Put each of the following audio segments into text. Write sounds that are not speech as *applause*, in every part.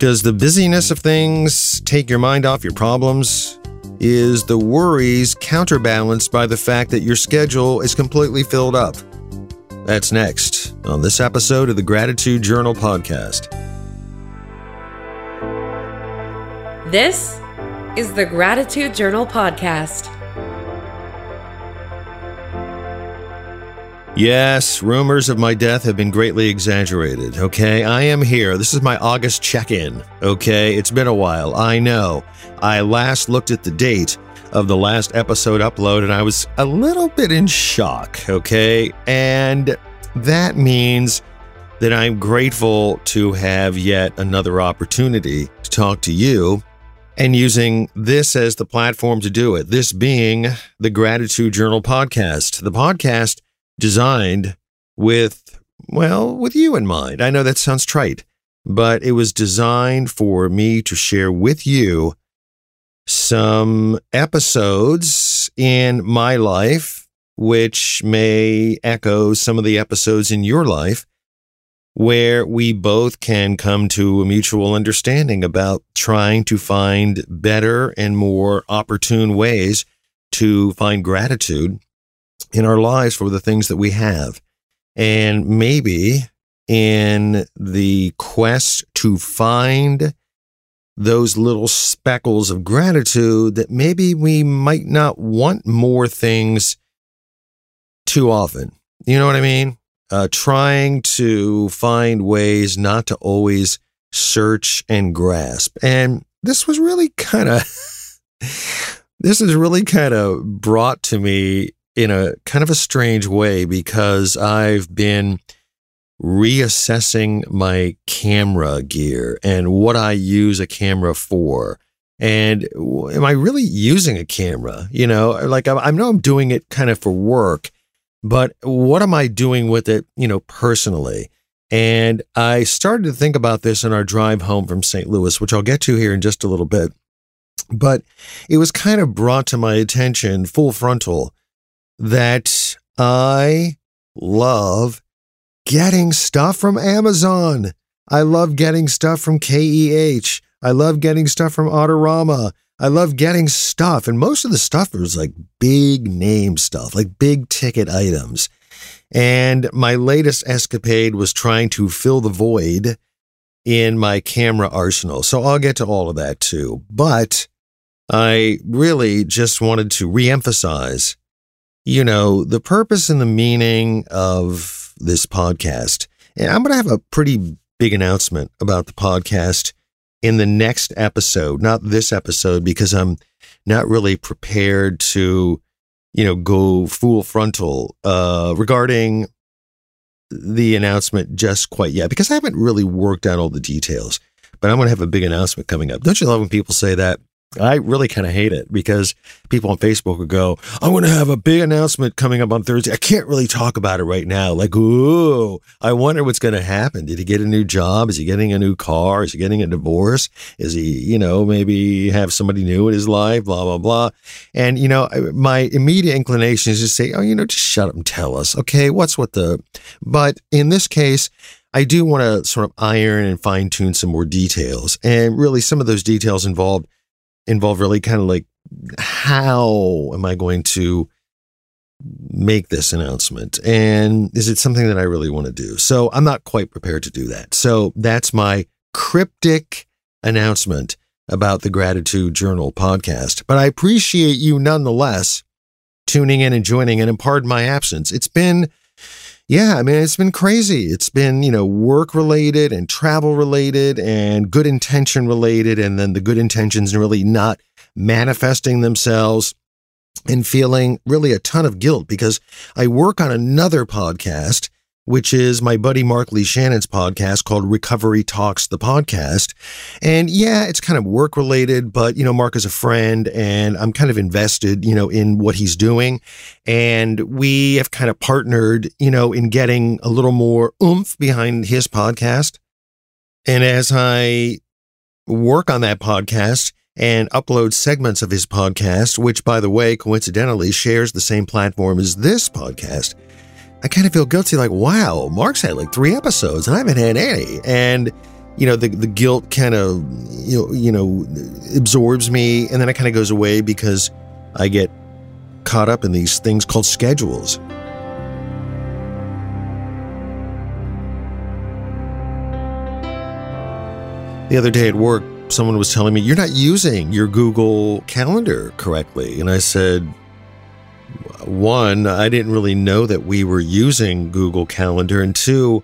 Does the busyness of things take your mind off your problems? Is the worries counterbalanced by the fact that your schedule is completely filled up? That's next on this episode of the Gratitude Journal podcast. This is the Gratitude Journal podcast. Yes, rumors of my death have been greatly exaggerated. Okay, I am here. This is my August check in. Okay, it's been a while. I know. I last looked at the date of the last episode upload and I was a little bit in shock. Okay, and that means that I'm grateful to have yet another opportunity to talk to you and using this as the platform to do it. This being the Gratitude Journal podcast, the podcast designed with, well, with you in mind. I know that sounds trite, but it was designed for me to share with you some episodes in my life, which may echo some of the episodes in your life, where we both can come to a mutual understanding about trying to find better and more opportune ways to find gratitude in our lives for the things that we have. And maybe in the quest to find those little speckles of gratitude that maybe we might not want more things too often. You know what I mean? Uh, trying to find ways not to always search and grasp. And this was really kind of, *laughs* this is really kind of brought to me in a kind of a strange way because I've been reassessing my camera gear and what I use a camera for. And am I really using a camera? You know, like I, know I'm doing it kind of for work, but what am I doing with it, you know, personally? And I started to think about this in our drive home from St. Louis, which I'll get to here in just a little bit. But it was kind of brought to my attention full frontal that I love getting stuff from Amazon. I love getting stuff from KEH. I love getting stuff from Adorama. I love getting stuff. And most of the stuff was like big name stuff, like big ticket items. And my latest escapade was trying to fill the void in my camera arsenal. So I'll get to all of that too. But I really just wanted to reemphasize you know, the purpose and the meaning of this podcast. And I'm going to have a pretty big announcement about the podcast in the next episode, not this episode, because I'm not really prepared to, you know, go full frontal uh, regarding the announcement just quite yet, because I haven't really worked out all the details. But I'm going to have a big announcement coming up. Don't you love when people say that? I really kind of hate it because people on Facebook would go, I'm going to have a big announcement coming up on Thursday. I can't really talk about it right now. Like, ooh, I wonder what's going to happen. Did he get a new job? Is he getting a new car? Is he getting a divorce? Is he, you know, maybe have somebody new in his life? Blah, blah, blah. And, you know, my immediate inclination is to say, oh, you know, just shut up and tell us. Okay, what's what the, but in this case, I do want to sort of iron and fine tune some more details. And really, some of those details involved involve really kind of like how am I going to make this announcement? And is it something that I really want to do? So I'm not quite prepared to do that. So that's my cryptic announcement about the Gratitude Journal podcast. But I appreciate you nonetheless tuning in and joining. And pardon my absence. It's been yeah, I mean, it's been crazy. It's been, you know, work related and travel related and good intention related. And then the good intentions really not manifesting themselves and feeling really a ton of guilt because I work on another podcast which is my buddy Mark Lee Shannon's podcast called Recovery Talks, the podcast. And yeah, it's kind of work related, but you know, Mark is a friend and I'm kind of invested, you know, in what he's doing. And we have kind of partnered, you know, in getting a little more oomph behind his podcast. And as I work on that podcast, and upload segments of his podcast, which, by the way, coincidentally shares the same platform as this podcast. I kind of feel guilty like, wow, Mark's had like three episodes and I haven't had any. And you know, the, the guilt kind of, you know, you know, absorbs me and then it kind of goes away because I get caught up in these things called schedules. The other day at work, someone was telling me, You're not using your Google Calendar correctly. And I said, One, I didn't really know that we were using Google Calendar. And two,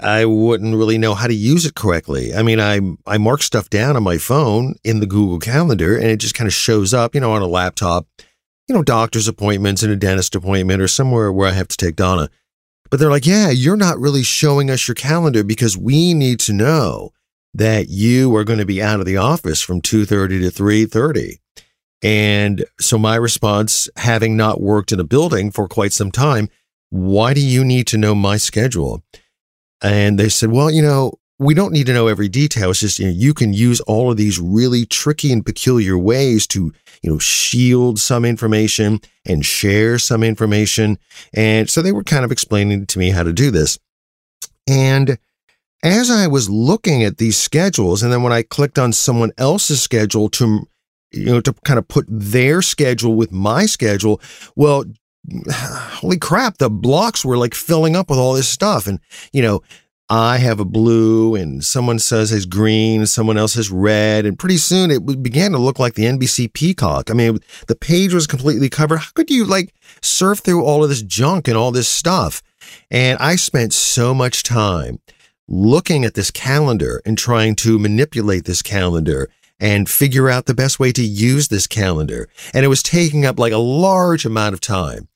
I wouldn't really know how to use it correctly. I mean, I I mark stuff down on my phone in the Google Calendar, and it just kind of shows up, you know, on a laptop. You know, doctor's appointments and a dentist appointment, or somewhere where I have to take Donna. But they're like, "Yeah, you're not really showing us your calendar because we need to know that you are going to be out of the office from two thirty to three thirty. And so my response, having not worked in a building for quite some time, why do you need to know my schedule? And they said, well, you know, we don't need to know every detail. It's just, you know, you can use all of these really tricky and peculiar ways to, you know, shield some information and share some information. And so they were kind of explaining to me how to do this. And as I was looking at these schedules, and then when I clicked on someone else's schedule to, you know, to kind of put their schedule with my schedule, well, *sighs* holy crap, the blocks were like filling up with all this stuff. And, you know, I have a blue and someone says has green, someone else has red. And pretty soon it began to look like the NBC Peacock. I mean, the page was completely covered. How could you like surf through all of this junk and all this stuff? And I spent so much time looking at this calendar and trying to manipulate this calendar and figure out the best way to use this calendar. And it was taking up like a large amount of time.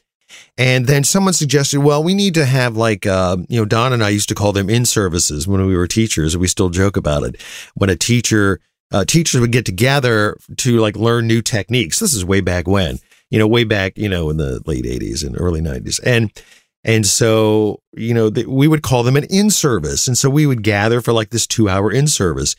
And then someone suggested, well, we need to have like, uh, you know, Don and I used to call them in services when we were teachers. We still joke about it. When a teacher, uh, teachers would get together to like learn new techniques. This is way back when, you know, way back, you know, in the late 80s and early 90s. And, and so, you know, the, we would call them an in service. And so we would gather for like this two hour in service.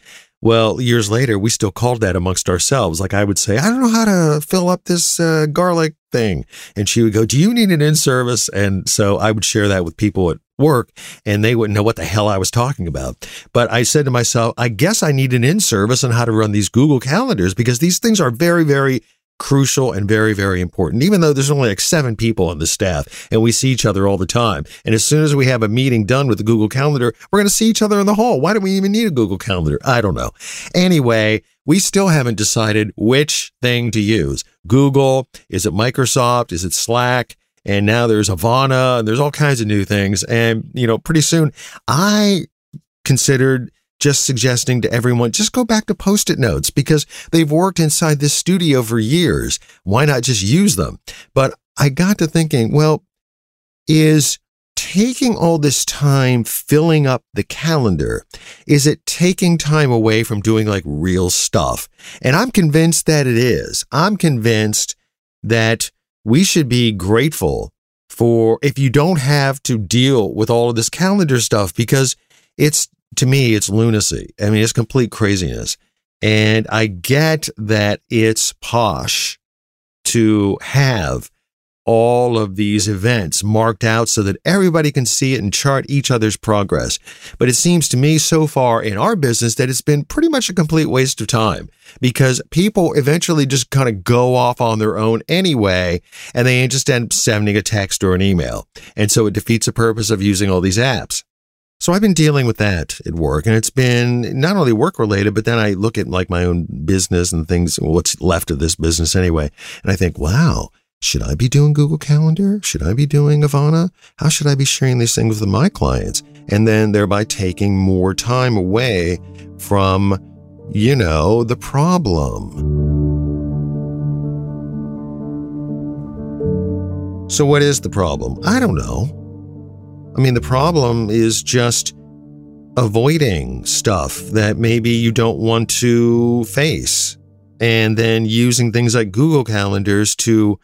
Well, years later, we still called that amongst ourselves. Like I would say, I don't know how to fill up this uh, garlic thing. And she would go, Do you need an in service? And so I would share that with people at work and they wouldn't know what the hell I was talking about. But I said to myself, I guess I need an in service on how to run these Google calendars because these things are very, very crucial and very, very important, even though there's only like seven people on the staff and we see each other all the time. And as soon as we have a meeting done with the Google Calendar, we're going to see each other in the hall. Why do we even need a Google Calendar? I don't know. Anyway, we still haven't decided which thing to use. Google, is it Microsoft, is it Slack? And now there's Asana and there's all kinds of new things. And, you know, pretty soon I considered just suggesting to everyone, just go back to post it notes because they've worked inside this studio for years. Why not just use them? But I got to thinking, well, is taking all this time filling up the calendar, is it taking time away from doing like real stuff? And I'm convinced that it is. I'm convinced that we should be grateful for if you don't have to deal with all of this calendar stuff because it's to me, it's lunacy. I mean, it's complete craziness. And I get that it's posh to have all of these events marked out so that everybody can see it and chart each other's progress. But it seems to me so far in our business that it's been pretty much a complete waste of time because people eventually just kind of go off on their own anyway, and they just end up sending a text or an email. And so it defeats the purpose of using all these apps. So I've been dealing with that at work and it's been not only work related, but then I look at like my own business and things, what's left of this business anyway. And I think, wow, should I be doing Google Calendar? Should I be doing Asana? How should I be sharing these things with my clients? And then thereby taking more time away from, you know, the problem. So what is the problem? I don't know. I mean, the problem is just avoiding stuff that maybe you don't want to face. And then using things like Google calendars to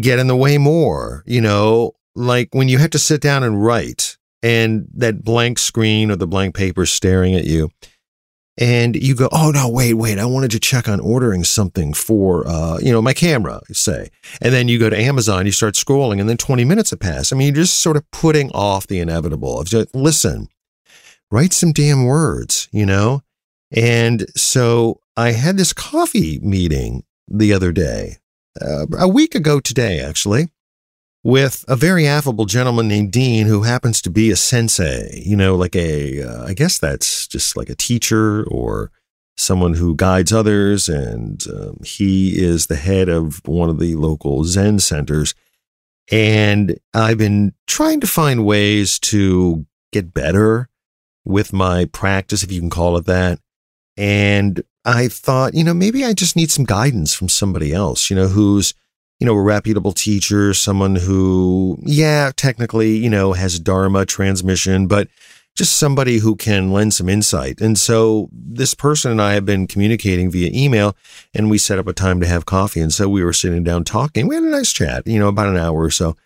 get in the way more, you know, like when you have to sit down and write and that blank screen or the blank paper staring at you and you go, oh no, wait, wait, I wanted to check on ordering something for, uh, you know, my camera, say, and then you go to Amazon, you start scrolling, and then 20 minutes have passed. I mean, you're just sort of putting off the inevitable. Of just, listen, write some damn words, you know? And so I had this coffee meeting the other day, uh, a week ago today, actually, with a very affable gentleman named Dean who happens to be a sensei, you know, like a, uh, I guess that's just like a teacher or someone who guides others. And um, he is the head of one of the local Zen centers. And I've been trying to find ways to get better with my practice, if you can call it that. And I thought, you know, maybe I just need some guidance from somebody else, you know, who's, you know, a reputable teacher, someone who, yeah, technically, you know, has Dharma transmission, but just somebody who can lend some insight. And so this person and I have been communicating via email and we set up a time to have coffee. And so we were sitting down talking. We had a nice chat, you know, about an hour or so.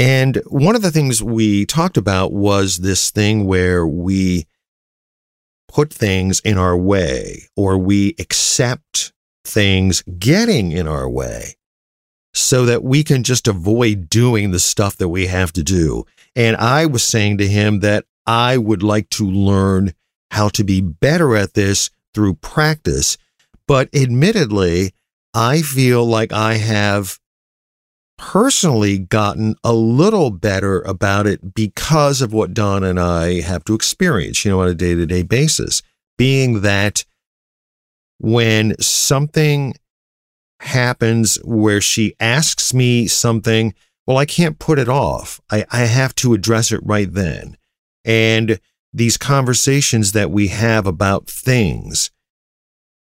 And one of the things we talked about was this thing where we put things in our way or we accept things getting in our way so that we can just avoid doing the stuff that we have to do. And I was saying to him that I would like to learn how to be better at this through practice. But admittedly, I feel like I have personally gotten a little better about it because of what Don and I have to experience, you know, on a day to day basis. Being that when something happens where she asks me something, well, I can't put it off. I, I have to address it right then. And these conversations that we have about things,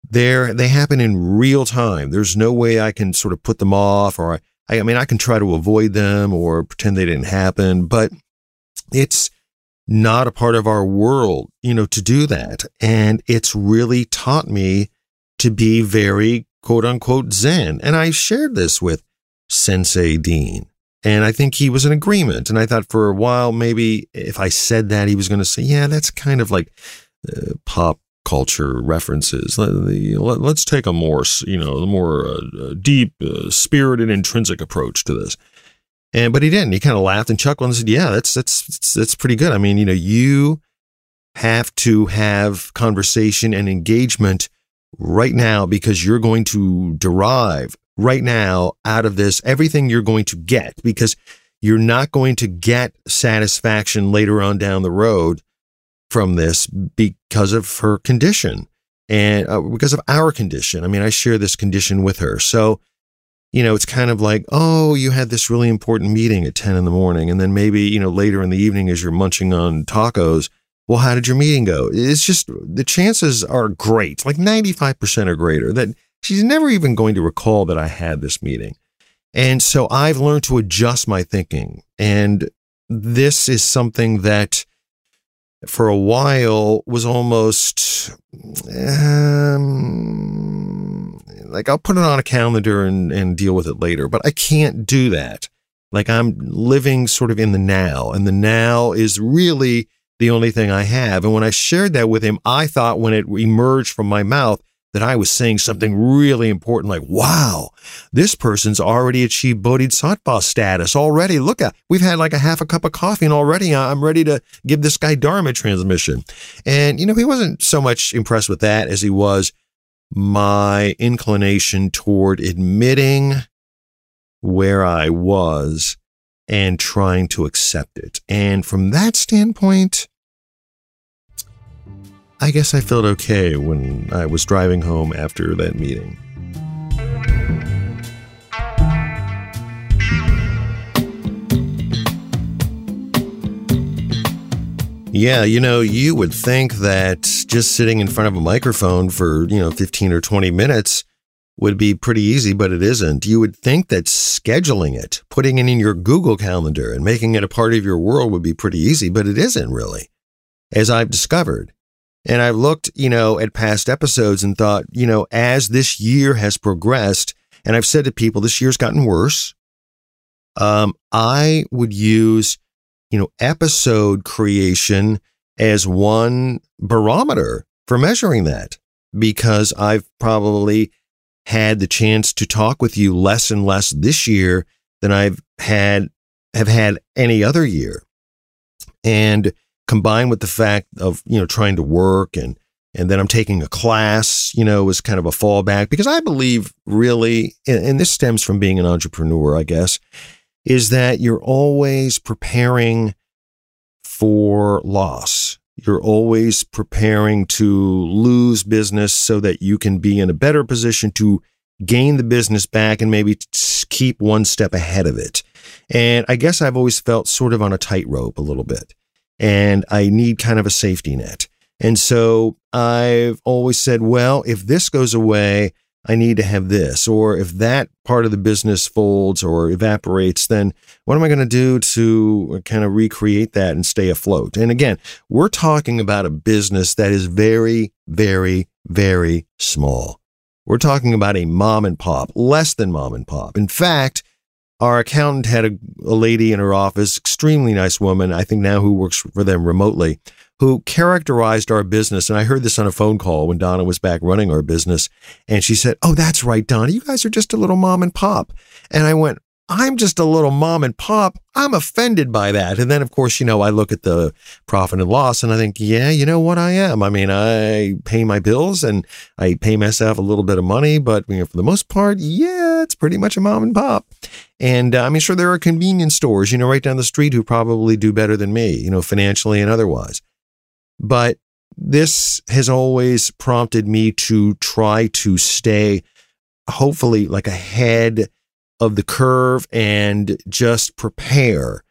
they're, they happen in real time. There's no way I can sort of put them off or I, I mean, I can try to avoid them or pretend they didn't happen, but it's not a part of our world, you know, to do that. And it's really taught me to be very quote unquote Zen. And I shared this with Sensei Dean. And I think he was in agreement. And I thought for a while, maybe if I said that, he was going to say, yeah, that's kind of like uh, pop culture references. Let, us take a more, you know, the more uh, deep, uh, spirited, intrinsic approach to this. And but he didn't. He kind of laughed and chuckled and said, "Yeah, that's that's that's pretty good. I mean, you know, you have to have conversation and engagement right now because you're going to derive right now out of this everything you're going to get because you're not going to get satisfaction later on down the road from this because of her condition and uh, because of our condition. I mean, I share this condition with her. So, you know, it's kind of like, oh, you had this really important meeting at 10 in the morning. And then maybe, you know, later in the evening as you're munching on tacos, well, how did your meeting go? It's just the chances are great, like 95% or greater, that she's never even going to recall that I had this meeting. And so I've learned to adjust my thinking. And this is something that for a while was almost um, like I'll put it on a calendar and, and deal with it later, but I can't do that. Like I'm living sort of in the now, and the now is really the only thing I have. And when I shared that with him, I thought when it emerged from my mouth that I was saying something really important, like, wow, this person's already achieved Bodhisattva status already. Look at, we've had like a half a cup of coffee and already I'm ready to give this guy Dharma transmission. And, you know, he wasn't so much impressed with that as he was my inclination toward admitting where I was and trying to accept it. And from that standpoint, I guess I felt okay when I was driving home after that meeting. Yeah, you know, you would think that just sitting in front of a microphone for, you know, 15 or 20 minutes would be pretty easy, but it isn't. You would think that scheduling it, putting it in your Google Calendar and making it a part of your world would be pretty easy, but it isn't really, as I've discovered. And I've looked, you know, at past episodes and thought, you know, as this year has progressed, and I've said to people, this year's gotten worse. Um, I would use, you know, episode creation as one barometer for measuring that because I've probably had the chance to talk with you less and less this year than I've had have had any other year. And combined with the fact of, you know, trying to work and, and then I'm taking a class, you know, as kind of a fallback because I believe really, and this stems from being an entrepreneur, I guess, is that you're always preparing for loss. You're always preparing to lose business so that you can be in a better position to gain the business back and maybe keep one step ahead of it. And I guess I've always felt sort of on a tightrope a little bit. And I need kind of a safety net. And so I've always said, well, if this goes away, I need to have this. Or if that part of the business folds or evaporates, then what am I going to do to kind of recreate that and stay afloat? And again, we're talking about a business that is very, very, very small. We're talking about a mom and pop, less than mom and pop. In fact, our accountant had a, a lady in her office, extremely nice woman, I think now who works for them remotely who characterized our business. And I heard this on a phone call when Donna was back running our business. And she said, Oh, that's right, Donna. You guys are just a little mom and pop. And I went, I'm just a little mom and pop. I'm offended by that. And then, of course, you know, I look at the profit and loss and I think, yeah, you know what I am. I mean, I pay my bills and I pay myself a little bit of money, but you know, for the most part, yeah, it's pretty much a mom and pop. And uh, I mean, sure, there are convenience stores, you know, right down the street who probably do better than me, you know, financially and otherwise. But this has always prompted me to try to stay, hopefully, like ahead of the curve and just prepare.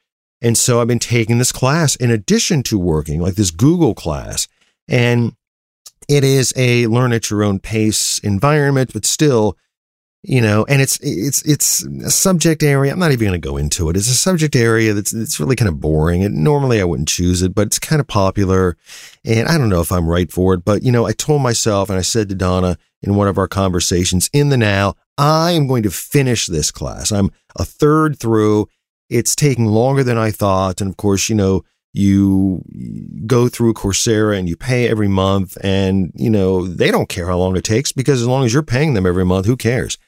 And so I've been taking this class in addition to working, like this Google class. And it is a learn at your own pace environment, but still you know, and it's it's it's a subject area. I'm not even going to go into it. It's a subject area that's it's really kind of boring. And normally I wouldn't choose it, but it's kind of popular, and I don't know if I'm right for it. But you know, I told myself, and I said to Donna in one of our conversations, in the now, I am going to finish this class. I'm a third through. It's taking longer than I thought, and of course, you know, you go through Coursera and you pay every month and you know they don't care how long it takes because as long as you're paying them every month who cares?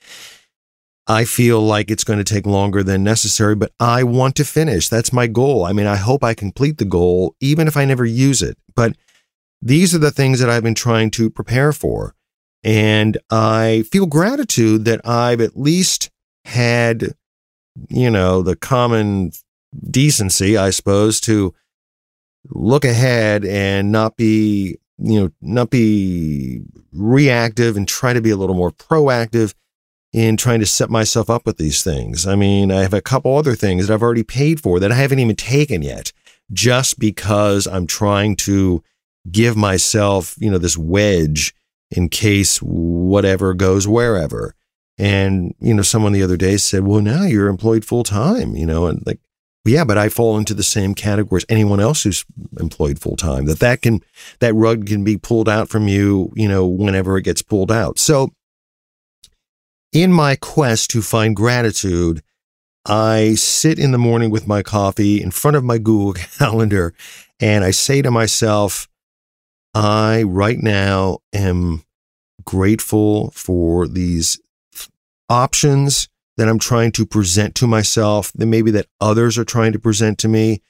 I feel like it's going to take longer than necessary but I want to finish. That's my goal. I mean I hope I complete the goal even if I never use it. But these are the things that I've been trying to prepare for and I feel gratitude that I've at least had you know the common decency I suppose to look ahead and not be, you know, not be reactive and try to be a little more proactive in trying to set myself up with these things. I mean, I have a couple other things that I've already paid for that I haven't even taken yet just because I'm trying to give myself, you know, this wedge in case whatever goes wherever. And, you know, someone the other day said, well, now you're employed full time, you know, and like, yeah, but I fall into the same category as anyone else who's employed full time. That that can that rug can be pulled out from you, you know, whenever it gets pulled out. So, in my quest to find gratitude, I sit in the morning with my coffee in front of my Google *laughs* Calendar, and I say to myself, I right now am grateful for these options that I'm trying to present to myself, that maybe that others are trying to present to me.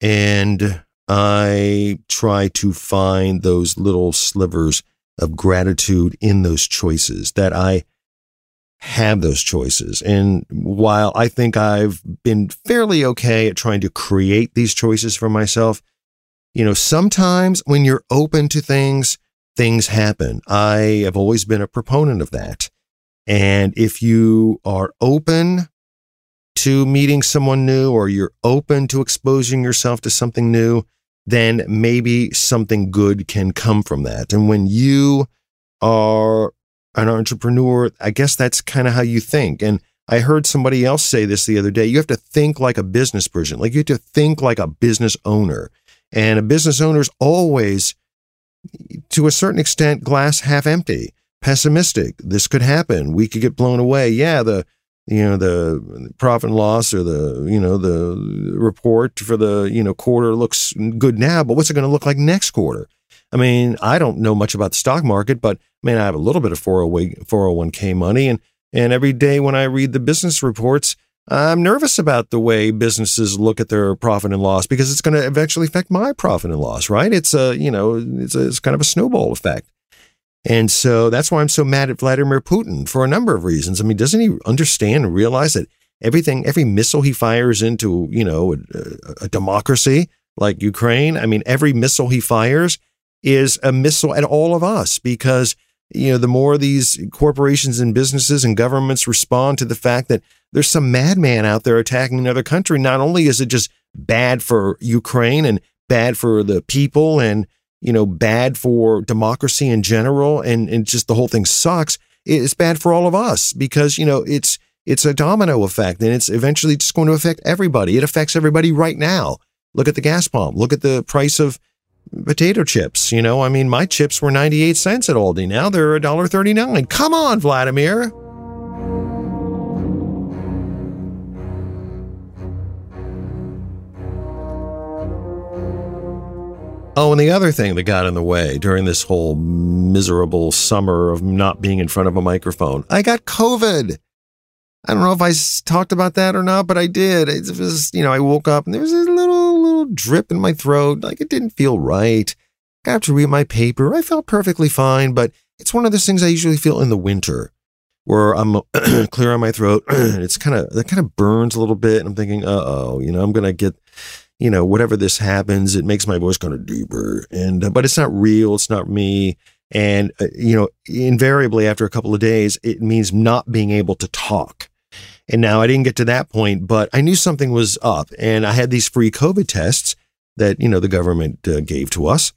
And I try to find those little slivers of gratitude in those choices that I have those choices. And while I think I've been fairly okay at trying to create these choices for myself, you know, sometimes when you're open to things, things happen. I have always been a proponent of that. And if you are open to meeting someone new or you're open to exposing yourself to something new, then maybe something good can come from that. And when you are an entrepreneur, I guess that's kind of how you think. And I heard somebody else say this the other day. You have to think like a business person, like you have to think like a business owner. And a business owner is always, to a certain extent, glass half empty pessimistic. This could happen. We could get blown away. Yeah, the you know the profit and loss or the you know the report for the you know quarter looks good now, but what's it going to look like next quarter? I mean, I don't know much about the stock market, but I mean, I have a little bit of 401k money and and every day when I read the business reports, I'm nervous about the way businesses look at their profit and loss because it's going to eventually affect my profit and loss, right? It's a, you know, it's, a, it's kind of a snowball effect. And so that's why I'm so mad at Vladimir Putin for a number of reasons. I mean, doesn't he understand and realize that everything, every missile he fires into, you know, a, a democracy like Ukraine, I mean, every missile he fires is a missile at all of us because you know, the more these corporations and businesses and governments respond to the fact that there's some madman out there attacking another country, not only is it just bad for Ukraine and bad for the people and, you know, bad for democracy in general and, and just the whole thing sucks, it's bad for all of us because, you know, it's it's a domino effect and it's eventually just going to affect everybody. It affects everybody right now. Look at the gas pump. Look at the price of potato chips. You know, I mean, my chips were 98 cents at Aldi. Now they're $1.39. Come on, Vladimir. Oh, and the other thing that got in the way during this whole miserable summer of not being in front of a microphone, I got COVID. I don't know if I talked about that or not, but I did. It was, you know, I woke up and there was a little little drip in my throat, like it didn't feel right. I got to read my paper. I felt perfectly fine, but it's one of those things I usually feel in the winter where I'm *clears throat* clear on my throat. *clears throat* it's kind of, that kind of burns a little bit. And I'm thinking, uh oh, you know, I'm going to get, you know, whatever this happens, it makes my voice kind of deeper. And, uh, but it's not real. It's not me. And, uh, you know, invariably after a couple of days, it means not being able to talk. And now I didn't get to that point, but I knew something was up and I had these free COVID tests that, you know, the government uh, gave to us.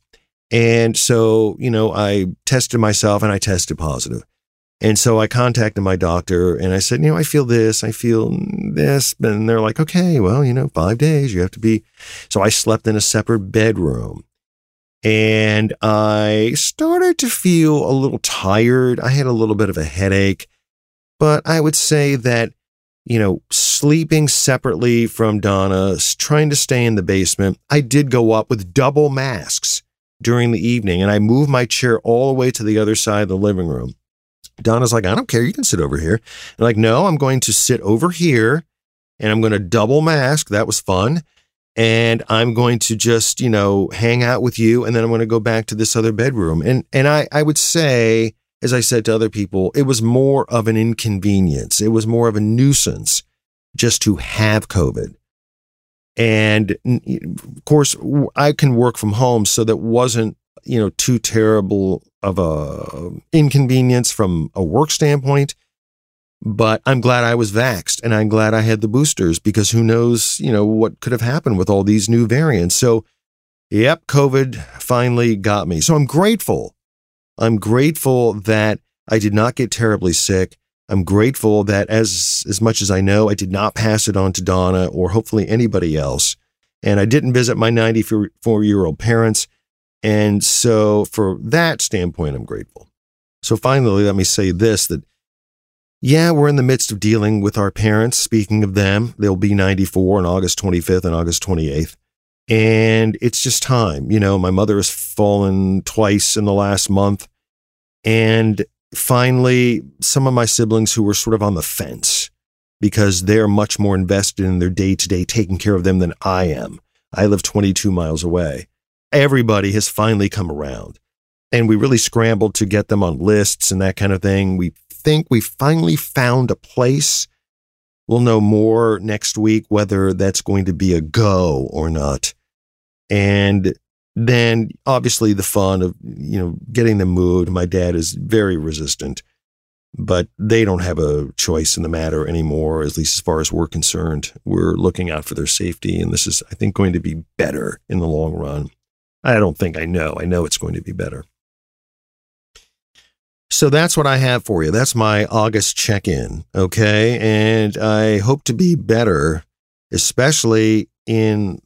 And so, you know, I tested myself and I tested positive. And so I contacted my doctor and I said, you know, I feel this, I feel this. And they're like, okay, well, you know, five days, you have to be. So I slept in a separate bedroom and I started to feel a little tired. I had a little bit of a headache, but I would say that you know, sleeping separately from Donna, trying to stay in the basement. I did go up with double masks during the evening and I moved my chair all the way to the other side of the living room. Donna's like, I don't care. You can sit over here. I'm like, no, I'm going to sit over here and I'm going to double mask. That was fun. And I'm going to just, you know, hang out with you. And then I'm going to go back to this other bedroom. And, and I, I would say, as I said to other people, it was more of an inconvenience. It was more of a nuisance just to have COVID. And of course, I can work from home, so that wasn't, you know, too terrible of a inconvenience from a work standpoint. But I'm glad I was vaxxed and I'm glad I had the boosters because who knows, you know, what could have happened with all these new variants. So, yep, COVID finally got me. So I'm grateful I'm grateful that I did not get terribly sick. I'm grateful that as as much as I know, I did not pass it on to Donna or hopefully anybody else. And I didn't visit my 94 year old parents. And so, for that standpoint, I'm grateful. So, finally, let me say this that, yeah, we're in the midst of dealing with our parents. Speaking of them, they'll be 94 on August 25th and August 28th. And it's just time. You know, my mother has fallen twice in the last month. And finally, some of my siblings who were sort of on the fence because they're much more invested in their day to day taking care of them than I am. I live 22 miles away. Everybody has finally come around. And we really scrambled to get them on lists and that kind of thing. We think we finally found a place. We'll know more next week whether that's going to be a go or not. And then obviously the fun of, you know, getting them moved. My dad is very resistant, but they don't have a choice in the matter anymore, at least as far as we're concerned. We're looking out for their safety. And this is, I think, going to be better in the long run. I don't think I know. I know it's going to be better. So that's what I have for you. That's my August check in. Okay. And I hope to be better, especially in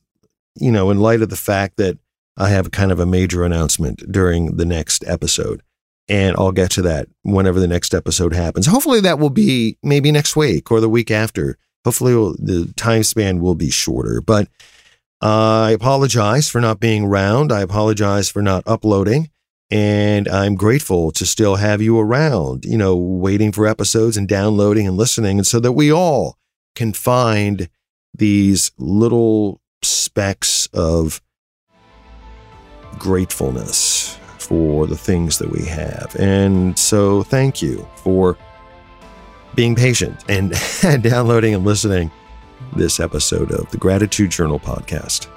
you know, in light of the fact that I have kind of a major announcement during the next episode. And I'll get to that whenever the next episode happens. Hopefully, that will be maybe next week or the week after. Hopefully, the time span will be shorter. But I apologize for not being around. I apologize for not uploading. And I'm grateful to still have you around, you know, waiting for episodes and downloading and listening. And so that we all can find these little specks of gratefulness for the things that we have. And so thank you for being patient and *laughs* downloading and listening this episode of the Gratitude Journal podcast.